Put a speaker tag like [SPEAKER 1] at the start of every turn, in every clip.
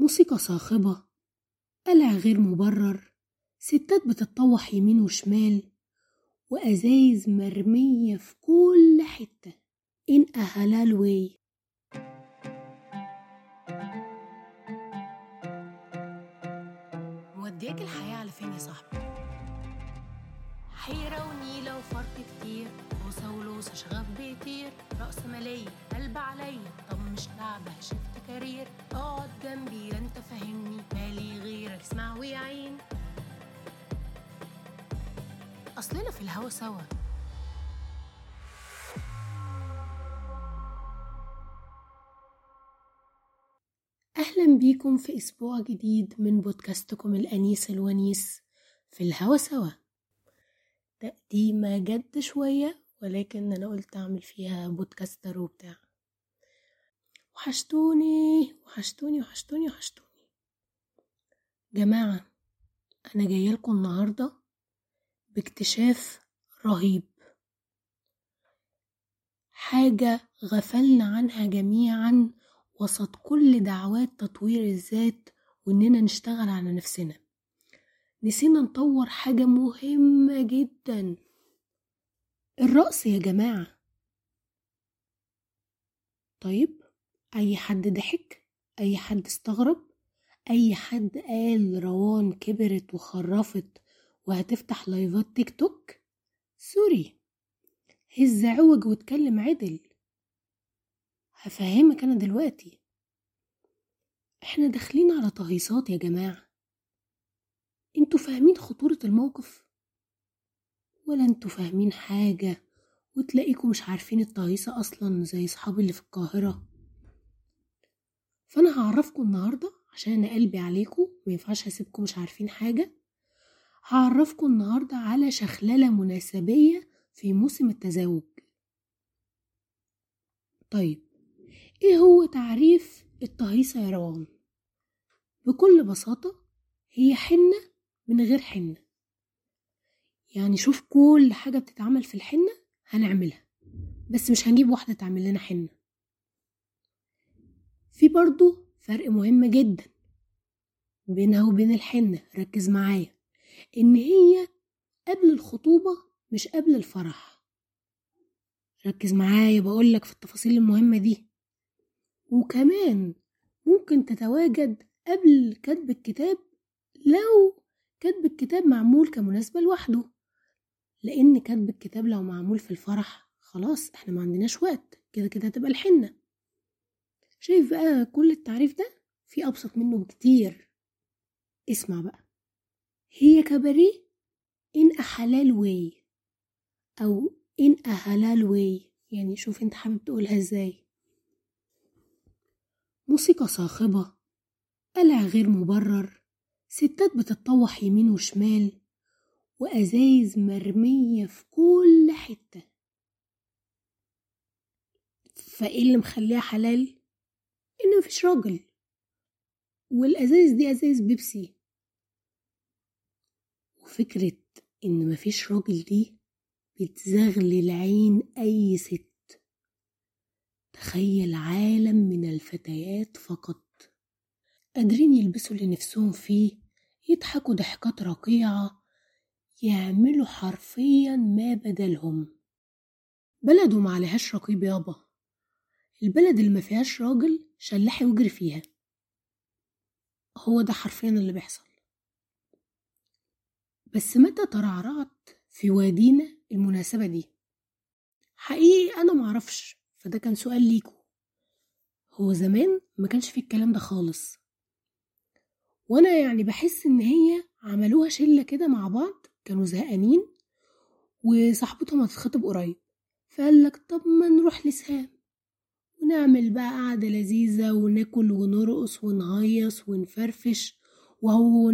[SPEAKER 1] موسيقى صاخبة قلع غير مبرر ستات بتتطوح يمين وشمال وأزايز مرمية في كل حتة. إن أهلال واي
[SPEAKER 2] مودياك الحياة على فين يا صاحبي؟ حيرة ونيلة وفرق كتير بوسة ولوسة شغف بيطير رأس مالية قلب عليا طب مش لعبة شفت كارير. اقعد جنبي انت فاهمني. مالي غيرك. اسمع ويعين أصلنا في الهوا سوا.
[SPEAKER 1] أهلا بيكم في أسبوع جديد من بودكاستكم الأنيس الونيس في الهوا سوا. تقديمة جد شوية ولكن أنا قلت أعمل فيها بودكاستر وبتاع. وحشتوني وحشتوني وحشتوني وحشتوني. جماعة أنا جاية لكم النهاردة باكتشاف رهيب. حاجة غفلنا عنها جميعا وسط كل دعوات تطوير الذات وإننا نشتغل على نفسنا. نسينا نطور حاجة مهمة جدا. الرقص يا جماعة. طيب؟ أي حد ضحك أي حد استغرب أي حد قال روان كبرت وخرفت وهتفتح لايفات تيك توك؟ sorry. أرقص عوج واتكلم عدل. هفهمك أنا دلوقتي. إحنا داخلين على تهيصات يا جماعة. أنتوا فاهمين خطورة الموقف؟ ولا أنتوا فاهمين حاجة وتلاقيكم مش عارفين التهيصة أصلا زي صحابي اللي في القاهرة؟ فأنا هعرفكم النهاردة عشان أنا قلبي عليكم مينفعش هسيبكم مش عارفين حاجة. هعرفكم النهاردة على شخللة مناسبية في موسم التزاوج. طيب إيه هو تعريف التهيصة يا روان؟ بكل بساطة هي حنة من غير حنة. يعني شوف كل حاجة بتتعمل في الحنة هنعملها بس مش هنجيب واحدة تعمل لنا حنة. في برضو فرق مهم جدا بينها وبين الحنة ركز معايا إن هي قبل الخطوبة مش قبل الفرح. ركز معايا بقولك في التفاصيل المهمة دي. وكمان ممكن تتواجد قبل كتب الكتاب لو كتب الكتاب معمول كمناسبة لوحده. لأن كتب الكتاب لو معمول في الفرح خلاص إحنا ما عندناش وقت كده كده هتبقى الحنة. شايف بقى كل التعريف ده؟ في أبسط منه بكتير اسمع بقى. هي كباريه in a halal أو in a halal يعني شوف أنت حابب تقولها إزاي. موسيقى صاخبة قلع غير مبرر ستات بتتطوح يمين وشمال وأزايز مرمية في كل حتة. فإيه اللي مخليها حلال؟ ان مفيش راجل. والأزايز دي أزايز بيبسي. وفكرة إن مفيش راجل دي بتزغلل عين أي ست. تخيل عالم من الفتيات فقط. قادرين يلبسوا اللي نفسهم فيه يضحكوا ضحكات رقيعة يعملوا حرفيا ما بدلهم. بلد وما عليهاش رقيب يابا. البلد اللي ما فيهاش راجل شلحي واجري فيها. هو ده حرفيا اللي بيحصل. بس متى ترعرعت في وادينا المناسبة دي؟ حقيقي أنا معرفش فده كان سؤال ليكو. هو زمان ما كانش في الكلام ده خالص. وأنا يعني بحس إن هي عملوها شلة كده مع بعض كانوا زهقانين وصاحبتهم هتتخطب قريب. فقال لك طب ما نروح لسهام. ونعمل بقى قعدة لذيذة وناكل ونرقص ونهيص ونفرفش وهو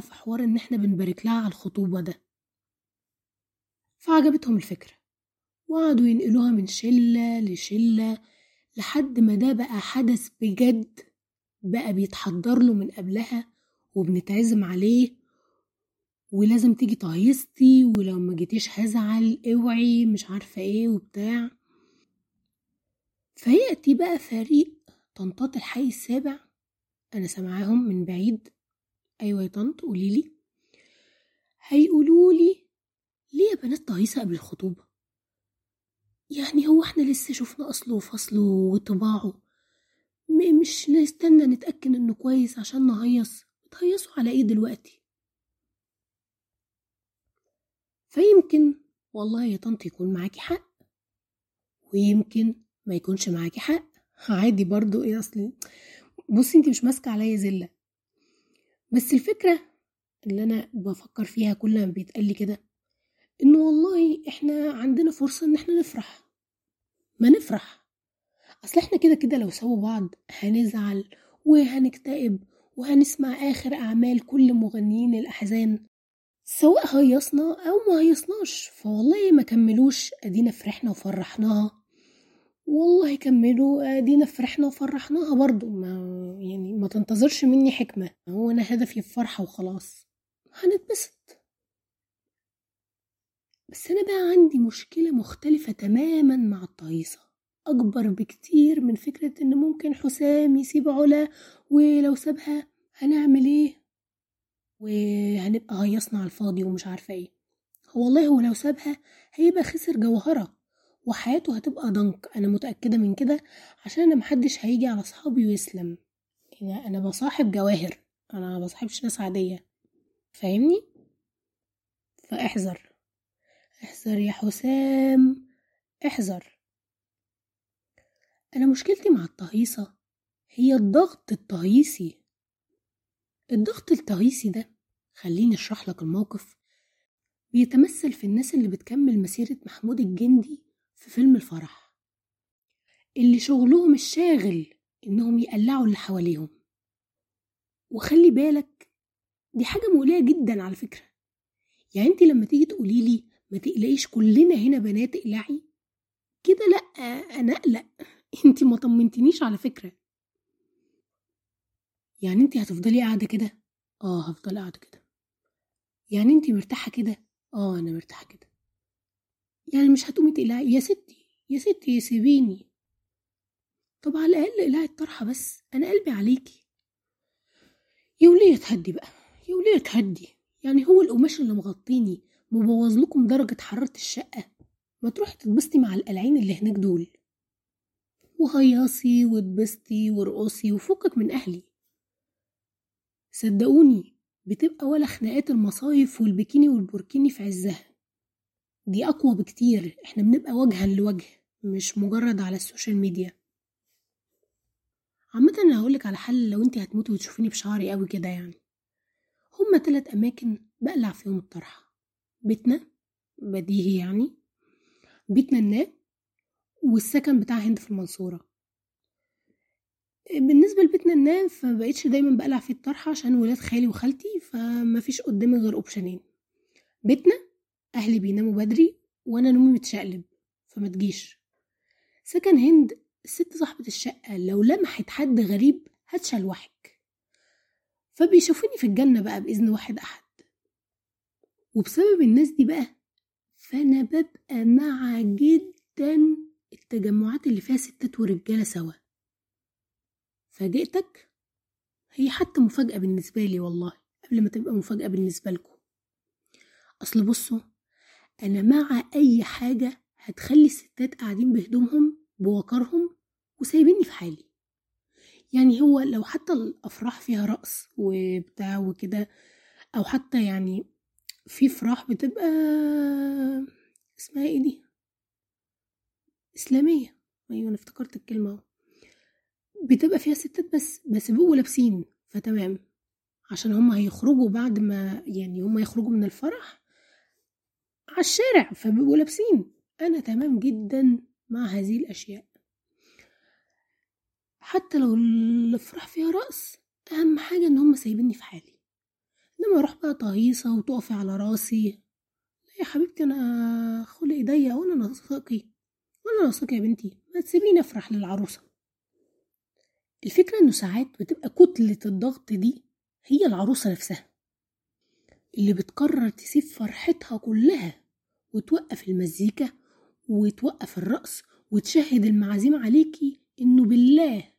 [SPEAKER 1] في حوار إن إحنا بنبارك لها على الخطوبة ده. فعجبتهم الفكرة وقعدوا ينقلوها من شلة لشلة لحد ما ده بقى حدث بجد بقى بيتحضر له من قبلها وبنتعزم عليه ولازم تيجي تهيصتي ولو ما جيتيش هزعل اوعي مش عارفة إيه وبتاع. فيأتي بقى فريق طنطات الحي السابع. أنا سامعاهم من بعيد. أيوه يا طنط قوليلي هيقولولي ليه يا بنات تهيصة قبل الخطوبة؟ يعني هو إحنا لسه شفنا اصله وفصله وطباعه. مش نستنى نتأكد إنه كويس عشان نهيص. بتهيصوا على إيه دلوقتي؟ فيمكن والله يا طنط يكون معاكي حق. ويمكن ما يكونش معاكي حق. عادي برضو إيه اصلي بصي انت مش ماسكة عليا زلة. بس الفكرة اللي أنا بفكر فيها كل ما بيتقال لي كده انه والله إحنا عندنا فرصة إن إحنا نفرح. ما نفرح. أصل إحنا كده كده لو سووا بعض هنزعل وهنكتئب وهنسمع آخر أعمال كل مغنيين الأحزان سواء هيصنا أو ما هيصناش. فوالله ما كملوش. أدينا فرحنا وفرحناها. والله كملوا ادينا فرحنا وفرحناها برضو ما يعني ما تنتظرش مني حكمة. هو أنا هدفي الفرحة وخلاص. هنتبسط. بس أنا بقى عندي مشكلة مختلفة تماما مع الطايسة أكبر بكتير من فكرة إن ممكن حسام يسيب علا ولو سابها هنعمل إيه؟ وهنبقى هيصنا على الفاضي ومش عارفة إيه. هو والله هو لو سابها هيبقى خسر جوهرة. وحياته هتبقى ضنك أنا متأكدة من كده عشان أنا محدش هيجي على صحابي ويسلم. أنا أنا بصاحب جواهر. أنا بصاحبش ناس عادية. فاهمني؟ فاحذر. احذر يا حسام. احذر. أنا مشكلتي مع التهيصة هي الضغط التهيصي الضغط التهيصي ده خليني أشرح لك الموقف بيتمثل في الناس اللي بتكمل مسيرة محمود الجندي في فيلم الفرح اللي شغلهم الشاغل إنهم يقلعوا اللي حواليهم. وخلي بالك دي حاجة مقلقة جدا على فكرة. يعني انت لما تيجي تقولي لي ما تقلقيش كلنا هنا بنات إقلعي كده لأ أنا أقلق. انت ما طمنتنيش على فكرة. يعني انت هتفضلي قاعدة كده؟ آه هفضل قاعدة كده. يعني انت مرتاحة كده؟ آه أنا مرتاحة كده. يعني مش هتقومي تقلعي. يا ستي يا ستي سيبيني. طب على الأقل اقلعي الطرحة بس. أنا قلبي عليكي. يا وليه تهدي بقى؟ يا وليه تهدي؟ يعني هو القماش اللي مغطيني مبوظ لكم درجة حرارة الشقة. ما تروحي تتبسطي مع القلعين اللي هناك دول. وهيصي واتبسطي وارقصي وفكك من أهلي. صدقوني بتبقى ولا خناقات المصايف والبيكيني والبوركيني في عزها. دي أقوى بكتير. إحنا بنبقى وجها لوجه مش مجرد على ال social media. عامة أنا هقولك على حل لو أنتي هتموتي وتشوفيني بشعري قوي كده يعني. هما تلات أماكن بقلع فيهم الطرحة. بيتنا بديهي يعني بيتنا النام والسكن بتاع هند في المنصورة. بالنسبة لبيتنا النام فمبقتش دايما بقلع فيه الطرحة عشان ولاد خالي وخالتي فمفيش قدامي غير option ين بيتنا أهلي بيناموا بدري وأنا نومي متشقلب فما تجيش. سكن هند الست صاحبة الشقة لو لمحت حد غريب هتشلوحك فبيشوفوني في الجنة بقى بإذن واحد أحد. وبسبب الناس دي بقى فأنا ببقى مع جدا التجمعات اللي فيها ستات ورجالة سوا. فاجئتك؟ هي حتى مفاجأة بالنسبة لي والله قبل ما تبقى مفاجأة بالنسبة لكم. أصل بصوا أنا مع أي حاجة هتخلي الستات قاعدين بهدومهم بوقارهم وسايبيني في حالي. يعني هو لو حتى الأفراح فيها رقص وبتاع وكده أو حتى يعني في فرح بتبقى اسمها إيه دي؟ إسلامية. أيوة أنا افتكرت الكلمة بتبقى فيها ستات بس بس بيبقوا لابسين فتمام. عشان هما هيخرجوا بعد ما يعني هما يخرجوا من الفرح على الشارع لابسين. أنا تمام جدا مع هذه الأشياء. حتى لو الافراح فيها رقص أهم حاجة إن هما سايبيني في حالي. انما أروح بقى طهيصه وتقفي على راسي لا يا حبيبتي أنا خلقي ضيق وأنا ناقصاكي وأنا ناقصاكي يا بنتي. ما تسيبيني أفرح للعروسة. الفكرة إنه ساعات بتبقى كتلة الضغط دي هي العروسة نفسها اللي بتقرر تسيب فرحتها كلها. وتوقف المزيكا وتوقف الرقص وتشهد المعازيم عليكي إنه بالله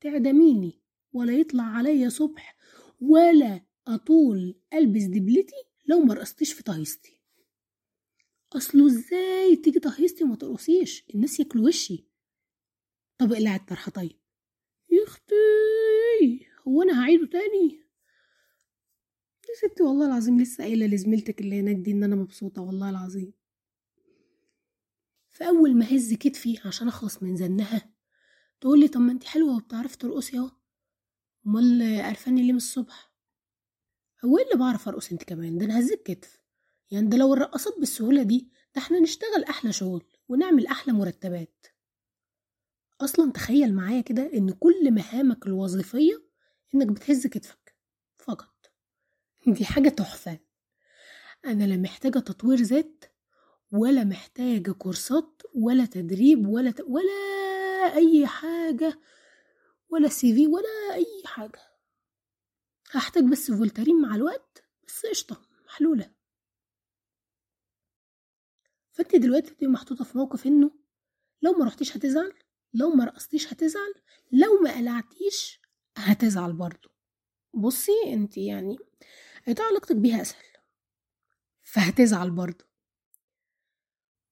[SPEAKER 1] تعدميني ولا يطلع عليا صبح ولا أطول البس دبلتي لو ما رقصتش في طهيستي. أصله إزاي تيجي طهيستي وما ترقصيش؟ الناس ياكلوا وشي. طب اقلعي الطرحة طيب. أختي هو أنا هعيده تاني؟ يا ستي والله العظيم لسه قايلة لزميلتك اللي هناك دي إن أنا مبسوطة والله العظيم. فاول ما هز كتفي عشان أخلص من زنها تقول لي طب ما انت حلوة وبتعرفي ترقصي أهو. أمال قرفاني ليه من الصبح؟ هو إيه اللي بعرف أرقص أنت كمان؟ ده أنا هزك كتف. يعني ده لو الرقصات بالسهولة دي ده إحنا نشتغل أحلى شغل ونعمل أحلى مرتبات. أصلا تخيل معايا كده إن كل مهامك الوظيفية إنك بتهز كتفك. دي حاجة تحفة. أنا لا محتاجة تطوير ذات ولا محتاجة كورسات ولا تدريب ولا ت... ولا أي حاجة ولا سي في ولا أي حاجة. هحتاج بس فولتارين مع الوقت بس قشطة محلولة. فانت دلوقتي بتبقي محطوطة في موقف إنه لو ما رحتيش هتزعل لو ما رقصتيش هتزعل لو ما قلعتيش هتزعل برضو بصي انت يعني هيبقى علاقتك بيها أسهل. فهتزعل برضو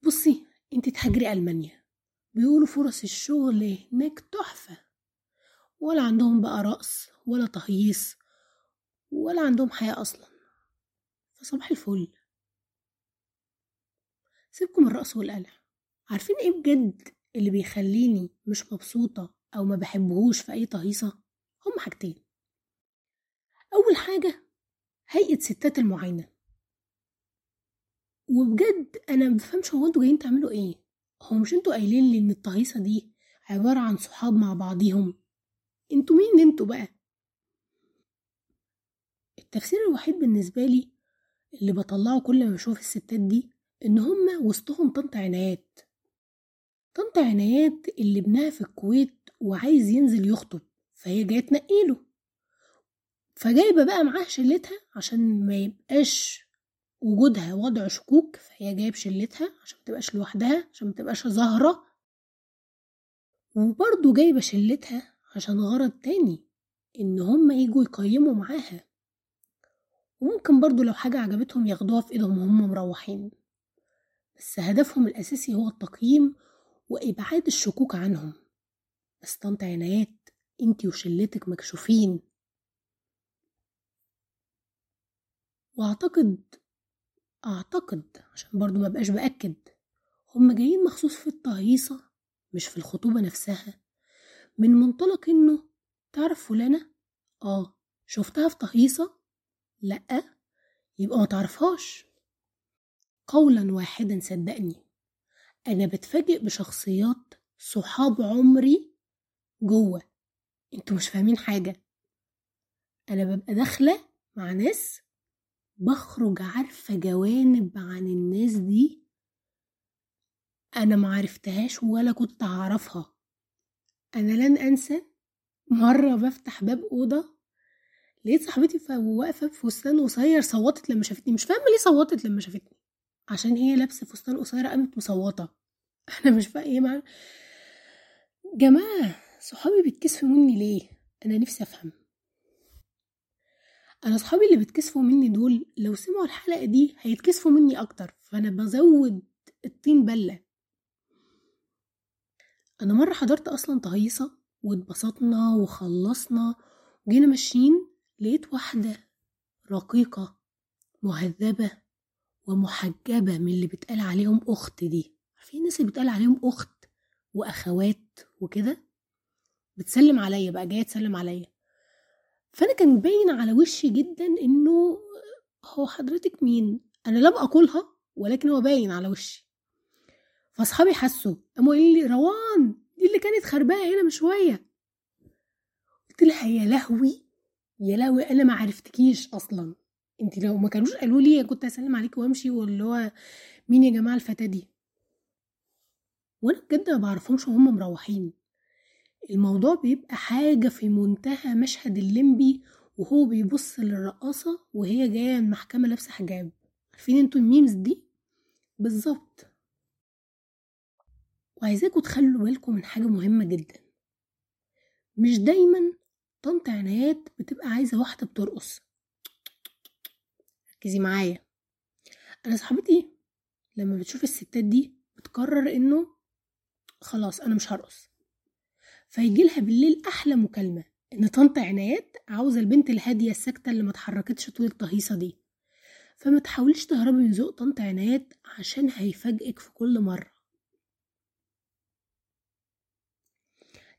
[SPEAKER 1] بصي انت تهاجري ألمانيا. بيقولوا فرص الشغل هناك تحفة. ولا عندهم بقى رقص ولا تهييص ولا عندهم حياة أصلا. فصباح الفل. سيبكم الرقص والقلع عارفين إيه بجد اللي بيخليني مش مبسوطة أو ما بحبهوش في أي طهيصة هم حاجتين. أول حاجة هيئة ستات المعاينة. وبجد أنا مبفهمش هو أنتوا جايين تعملوا إيه؟ هو مش أنتوا قايلين لي إن الطهيصة دي عبارة عن صحاب مع بعضيهم؟ أنتوا مين أنتوا بقى؟ التفسير الوحيد بالنسبة لي اللي بطلعه كل ما بشوف الستات دي إن هما وسطهم طنط عنايات طنط عنايات اللي ابنها في الكويت وعايز ينزل يخطب فهي جاية تنقيله. فجايبة بقى معاها شلتها عشان ما يبقاش وجودها وضع شكوك فهي جايب شلتها عشان ما تبقاش لوحدها عشان ما تبقاش ظاهرة وبرضه جايبة شلتها عشان غرض تاني إن هما يجوا يقيموا معاها. وممكن برضه لو حاجة عجبتهم ياخدوها في إيدهم وهم مروحين. بس هدفهم الأساسي هو التقييم وإبعاد الشكوك عنهم. بس عنايات أنتي وشلتك مكشوفين. وأعتقد أعتقد عشان برضو ما بقاش بأكد هم جايين مخصوص في التهيصة مش في الخطوبة نفسها من منطلق إنه تعرف فلانة؟ آه شفتها في تهيصة؟ لأ يبقى ما تعرفهاش. قولا واحدا صدقني أنا بتفاجئ بشخصيات صحاب عمري جوه أنتوا مش فاهمين حاجة. أنا ببقى داخلة مع ناس بخرج عارفة جوانب عن الناس دي أنا معرفتهاش ولا كنت أعرفها. أنا لن أنسى مرة بفتح باب أوضة لقيت صاحبتي واقفة بفستان قصير صوتت لما شافتني. مش فاهمة ليه صوتت لما شافتني عشان هي لابسة فستان قصير قامت مصوتة. أنا مش فاهمة إيه معنى جماعة صحابي بيتكسفوا مني ليه؟ أنا نفسي أفهم. أنا صحابي اللي بيتكسفوا مني دول لو سمعوا الحلقة دي هيتكسفوا مني أكتر فأنا بزود الطين بلة. أنا مرة حضرت أصلا تهيصة واتبسطنا وخلصنا وجينا ماشيين لقيت واحدة رقيقة مهذبة ومحجبة من اللي بتقال عليهم أخت دي. عارفين الناس اللي بتقال عليهم أخت وأخوات وكده؟ بتسلم عليا بقى جاية تسلم عليا. فأنا كان باين على وشي جدا إنه هو حضرتك مين؟ أنا لا بقولها ولكن هو باين على وشي. فأصحابي حسوا قاموا قايلين لي روان دي اللي كانت خربانة هنا من شوية. قلت لها يا لهوي يا لهوي أنا ما عرفتكيش أصلا. انت لو ما كانوش قالوا لي كنت هسلم عليك وأمشي واللي هو مين يا جماعة الفتاة دي؟ وأنا بجد ما بعرفهمش وهم مروحين. الموضوع بيبقى حاجة في منتهى مشهد الليمبي وهو بيبص للرقاصة وهي جاية المحكمه لابسه حجاب. عارفين أنتوا الميمز دي؟ بالظبط. وعايزاكم تخلوا بالكم من حاجة مهمة جدا. مش دايما طنط عنايات بتبقى عايزة واحدة بترقص. ركزي معايا. أنا صاحبتي لما بتشوف الستات دي بتقرر إنه خلاص أنا مش هرقص. فيجيلها بالليل أحلى مكالمة إن طنط عنايات عاوزة البنت الهادية الساكتة اللي ما اتحركتش طول التهيصة دي. فما تحاوليش تهربي من ذوق طنط عنايات عشان هيفاجئك في كل مرة.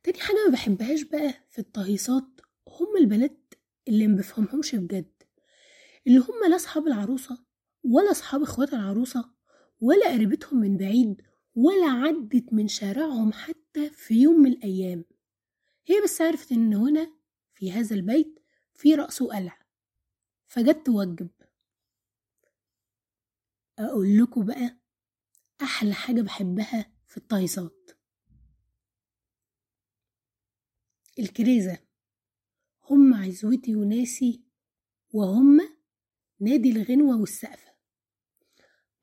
[SPEAKER 1] تاني حاجة ما بحبهاش بقى في التهيصات هم البنات اللي ما بفهمهمش بجد. اللي هم لا أصحاب العروسة ولا أصحاب إخوات العروسة ولا قريبتهم من بعيد ولا عدت من شارعهم حتى في يوم من الأيام. هي بس عرفت إن هنا في هذا البيت في رأس قلع فجت توجب. أقول لكم بقى أحلى حاجة بحبها في التهيصات الكريزة هم عزوتي وناسي وهم نادي الغنوة والسقفة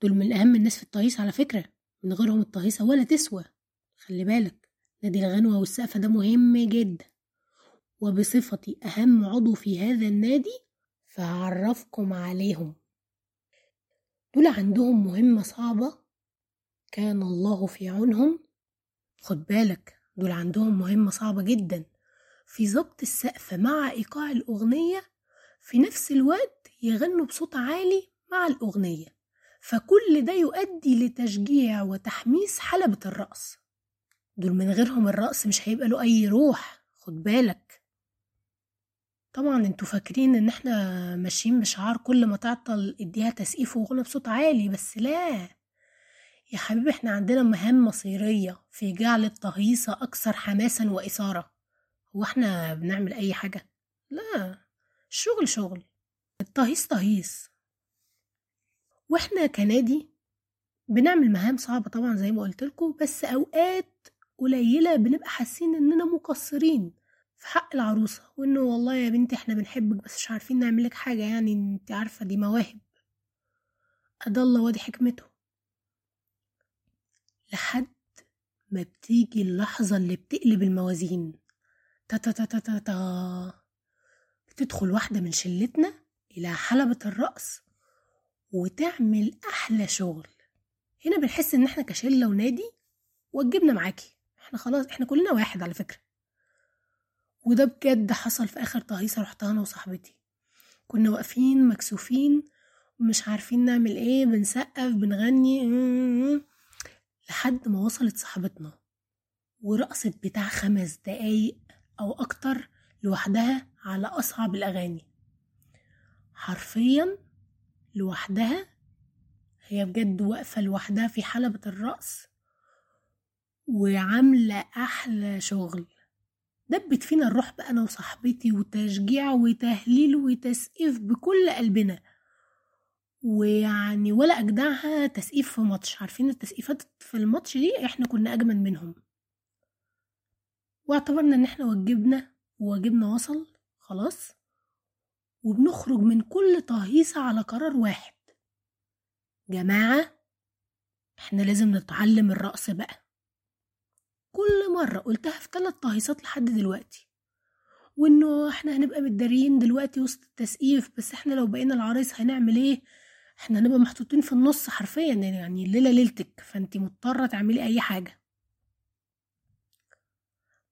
[SPEAKER 1] دول من أهم الناس في التهيص على فكرة من غيرهم التهيصة ولا تسوى. خلي بالك. نادي الغنوة والسقفة ده مهم جدا. وبصفتي أهم عضو في هذا النادي فهعرفكم عليهم. دول عندهم مهمة صعبة كان الله في عونهم. خد بالك دول عندهم مهمة صعبة جدا. في ضبط السقف مع إيقاع الأغنية في نفس الوقت يغنوا بصوت عالي مع الأغنية. فكل ده يؤدي لتشجيع وتحميس حلبة الرقص. دول من غيرهم الرقص مش هيبقى له أي روح خد بالك. طبعا أنتوا فاكرين إن إحنا ماشيين بشعار كل ما تعطل اديها تسقيف وغنى بصوت عالي بس لا. يا حبيبي إحنا عندنا مهام مصيرية في جعل التهيصة أكثر حماسا وإثارة. هو إحنا بنعمل أي حاجة؟ لا. الشغل شغل. التهيص تهيص وإحنا كنادي بنعمل مهام صعبة طبعا زي ما قلت لكم بس أوقات قليلة بنبقى حاسين إننا مقصرين في حق العروسة وإنه والله يا بنتي إحنا بنحبك بس مش عارفين نعملك حاجة يعني انت عارفة دي مواهب. الله وادي حكمته. لحد ما بتيجي اللحظة اللي بتقلب الموازين. تا تا تا تا تا, تا. بتدخل واحدة من شلتنا إلى حلبة الرقص وتعمل أحلى شغل. هنا بنحس إن إحنا كشلة ونادي وجبنا معاكي. إحنا خلاص إحنا كلنا واحد على فكرة. وده بجد حصل في آخر تهيصة رحتها أنا وصاحبتي. كنا واقفين مكسوفين ومش عارفين نعمل إيه بنسقف بنغني لحد ما وصلت صاحبتنا. ورقصت بتاع خمس دقايق أو أكتر لوحدها على أصعب الأغاني. حرفيا لوحدها هي بجد واقفة لوحدها في حلبة الرقص. وعاملة أحلى شغل. دبت فينا الروح بقى أنا وصاحبتي وتشجيع وتهليل وتسقيف بكل قلبنا. ويعني ولا أجدعها تسقيف في ماتش. عارفين التسقيفات في الماتش دي؟ إحنا كنا أجمل منهم. واعتبرنا إن إحنا وجبنا وواجبنا وصل خلاص. وبنخرج من كل تهيصة على قرار واحد. جماعة إحنا لازم نتعلم الرقص بقى. كل مرة قلتها في ثلاث تهيصات لحد دلوقتي وإنه إحنا هنبقى متداريين دلوقتي وسط التسقيف بس إحنا لو بقينا العرايس هنعمل إيه؟ إحنا هنبقى محطوطين في النص حرفيا يعني الليلة ليلتك فانتي مضطرة تعملي أي حاجة.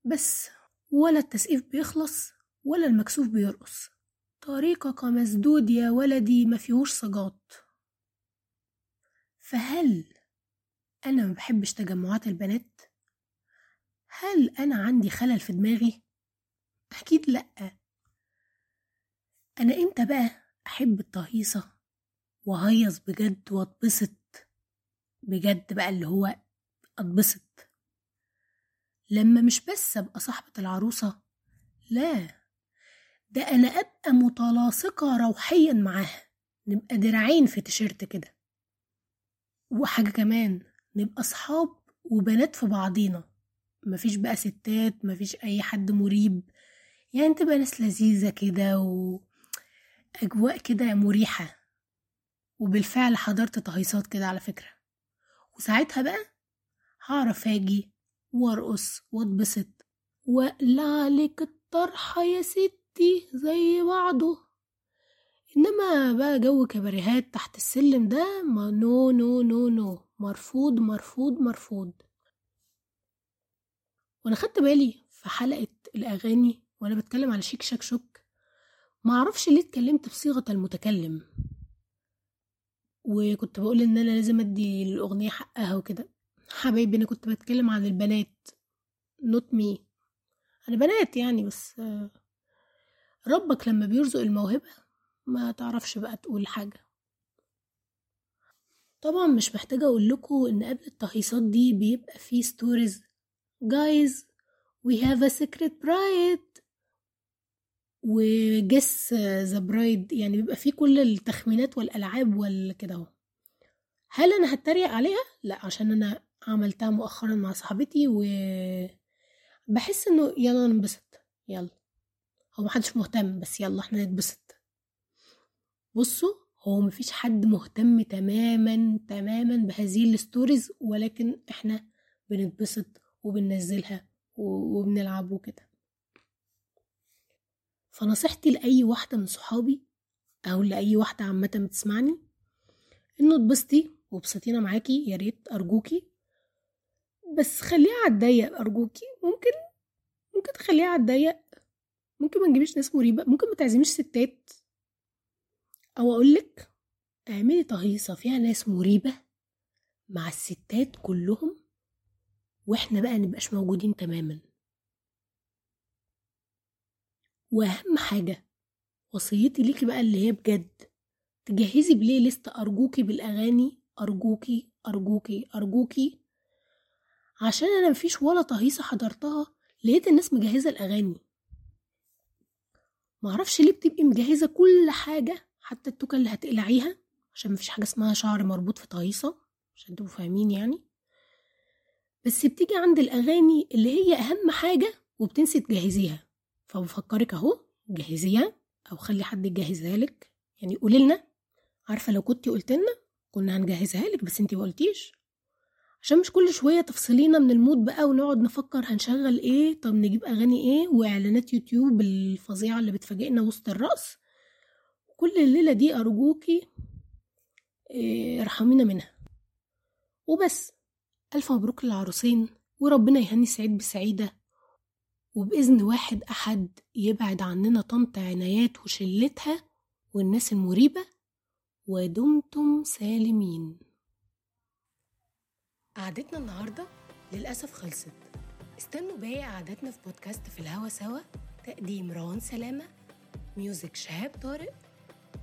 [SPEAKER 1] بس ولا التسقيف بيخلص ولا المكسوف بيرقص. طريقك مسدود يا ولدي ما فيهوش صجات فهل أنا ما بحبش تجمعات البنات؟ هل أنا عندي خلل في دماغي؟ أكيد لأ. أنا إمتى بقى أحب التهيصه وهيص بجد وأتبسط؟ بجد بقى اللي هو أتبسط. لما مش بس أبقى صاحبة العروسة لا ده أنا أبقى متلاصقة روحيا معاها. نبقى دراعين في تيشيرت كده. وحاجة كمان نبقى صحاب وبنات في بعضينا. مفيش بقى ستات مفيش أي حد مريب. يعني تبقى ناس لذيذة كده وأجواء كده مريحة. وبالفعل حضرت تهيصات كده على فكرة. وساعتها بقى هعرف أجي وأرقص وأتبسط. واقلع عليك الطرحة يا ستي زي بعضه. إنما بقى جو كباريهات تحت السلم ده ما no no no no مرفوض مرفوض مرفوض. وأنا خدت بالي في حلقة الأغاني وأنا بتكلم على شيك شاك شوك معرفش ليه اتكلمت بصيغة المتكلم. وكنت بقول إن أنا لازم أدي الأغنية حقها وكده. حبايبي أنا كنت بتكلم عن البنات. not me أنا بنات يعني بس ربك لما بيرزق الموهبة ما تعرفش بقى تقول حاجة. طبعا مش محتاجة أقول لكم إن قبل التهيصات دي بيبقى في stories guys we have a secret bride. و guess the bride يعني بيبقى فيه كل التخمينات والألعاب والكده أهو. هل أنا هتريق عليها؟ لا عشان أنا عملتها مؤخرا مع صاحبتي و بحس إنه يلا ننبسط. يلا. هو محدش مهتم بس يلا إحنا نتبسط. بصوا هو مفيش حد مهتم تماما تماما بهذه ال stories ولكن إحنا بنتبسط وبننزلها وبنلعب وكده. فنصيحتي لأي واحدة من صحابي أو لأي واحدة عامة بتسمعني إنه اتبسطي وبسطينا معاكي يا ريت أرجوكي. بس خليها على الضيق أرجوكي. ممكن ممكن تخليها على الضيق. ممكن ما نجيبش ناس مريبة. ممكن ما تعزميش ستات. أو أقولك اعملي تهيصة فيها ناس مريبة مع الستات كلهم. وإحنا بقى نبقاش موجودين تماما. واهم حاجة وصيتي ليكي بقى اللي هي بجد تجهزي بلاي ليست أرجوكي بالأغاني أرجوكي أرجوكي أرجوكي. عشان أنا مفيش ولا تهيصة حضرتها لقيت الناس مجهزة الأغاني. معرفش ليه بتبقي مجهزة كل حاجة حتى التوكة اللي هتقلعيها عشان مفيش حاجة اسمها شعر مربوط في تهيصة عشان تبقوا فاهمين يعني. بس بتيجي عند الأغاني اللي هي أهم حاجة وبتنسي تجهزيها. فبفكرك أهو جهزيها أو خلي حد يجهزها لك. يعني قولي لنا عارفة لو كنتي قلت لنا كنا هنجهزها لك بس انتي ما قلتيش. عشان مش كل شوية تفصلينا من المود بقى ونقعد نفكر هنشغل إيه طب نجيب أغاني إيه وإعلانات يوتيوب الفظيعة اللي بتفاجئنا وسط الرقص. كل الليلة دي أرجوكي إيه، ارحمينا منها. وبس. ألف مبروك للعروسين وربنا يهني سعيد بسعيدة. وبإذن واحد أحد يبعد عننا طنط عنايات وشلتها والناس المريبة ودمتم سالمين. قعدتنا النهاردة للأسف خلصت. استنوا باقي قعدتنا في بودكاست في الهوا سوا تقديم روان سلامة ميوزك شهاب طارق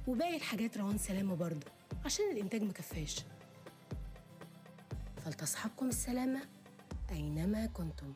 [SPEAKER 1] وباقي الحاجات روان سلامة برضه عشان الإنتاج مكفاش. فلتصحبكم السلامة أينما كنتم.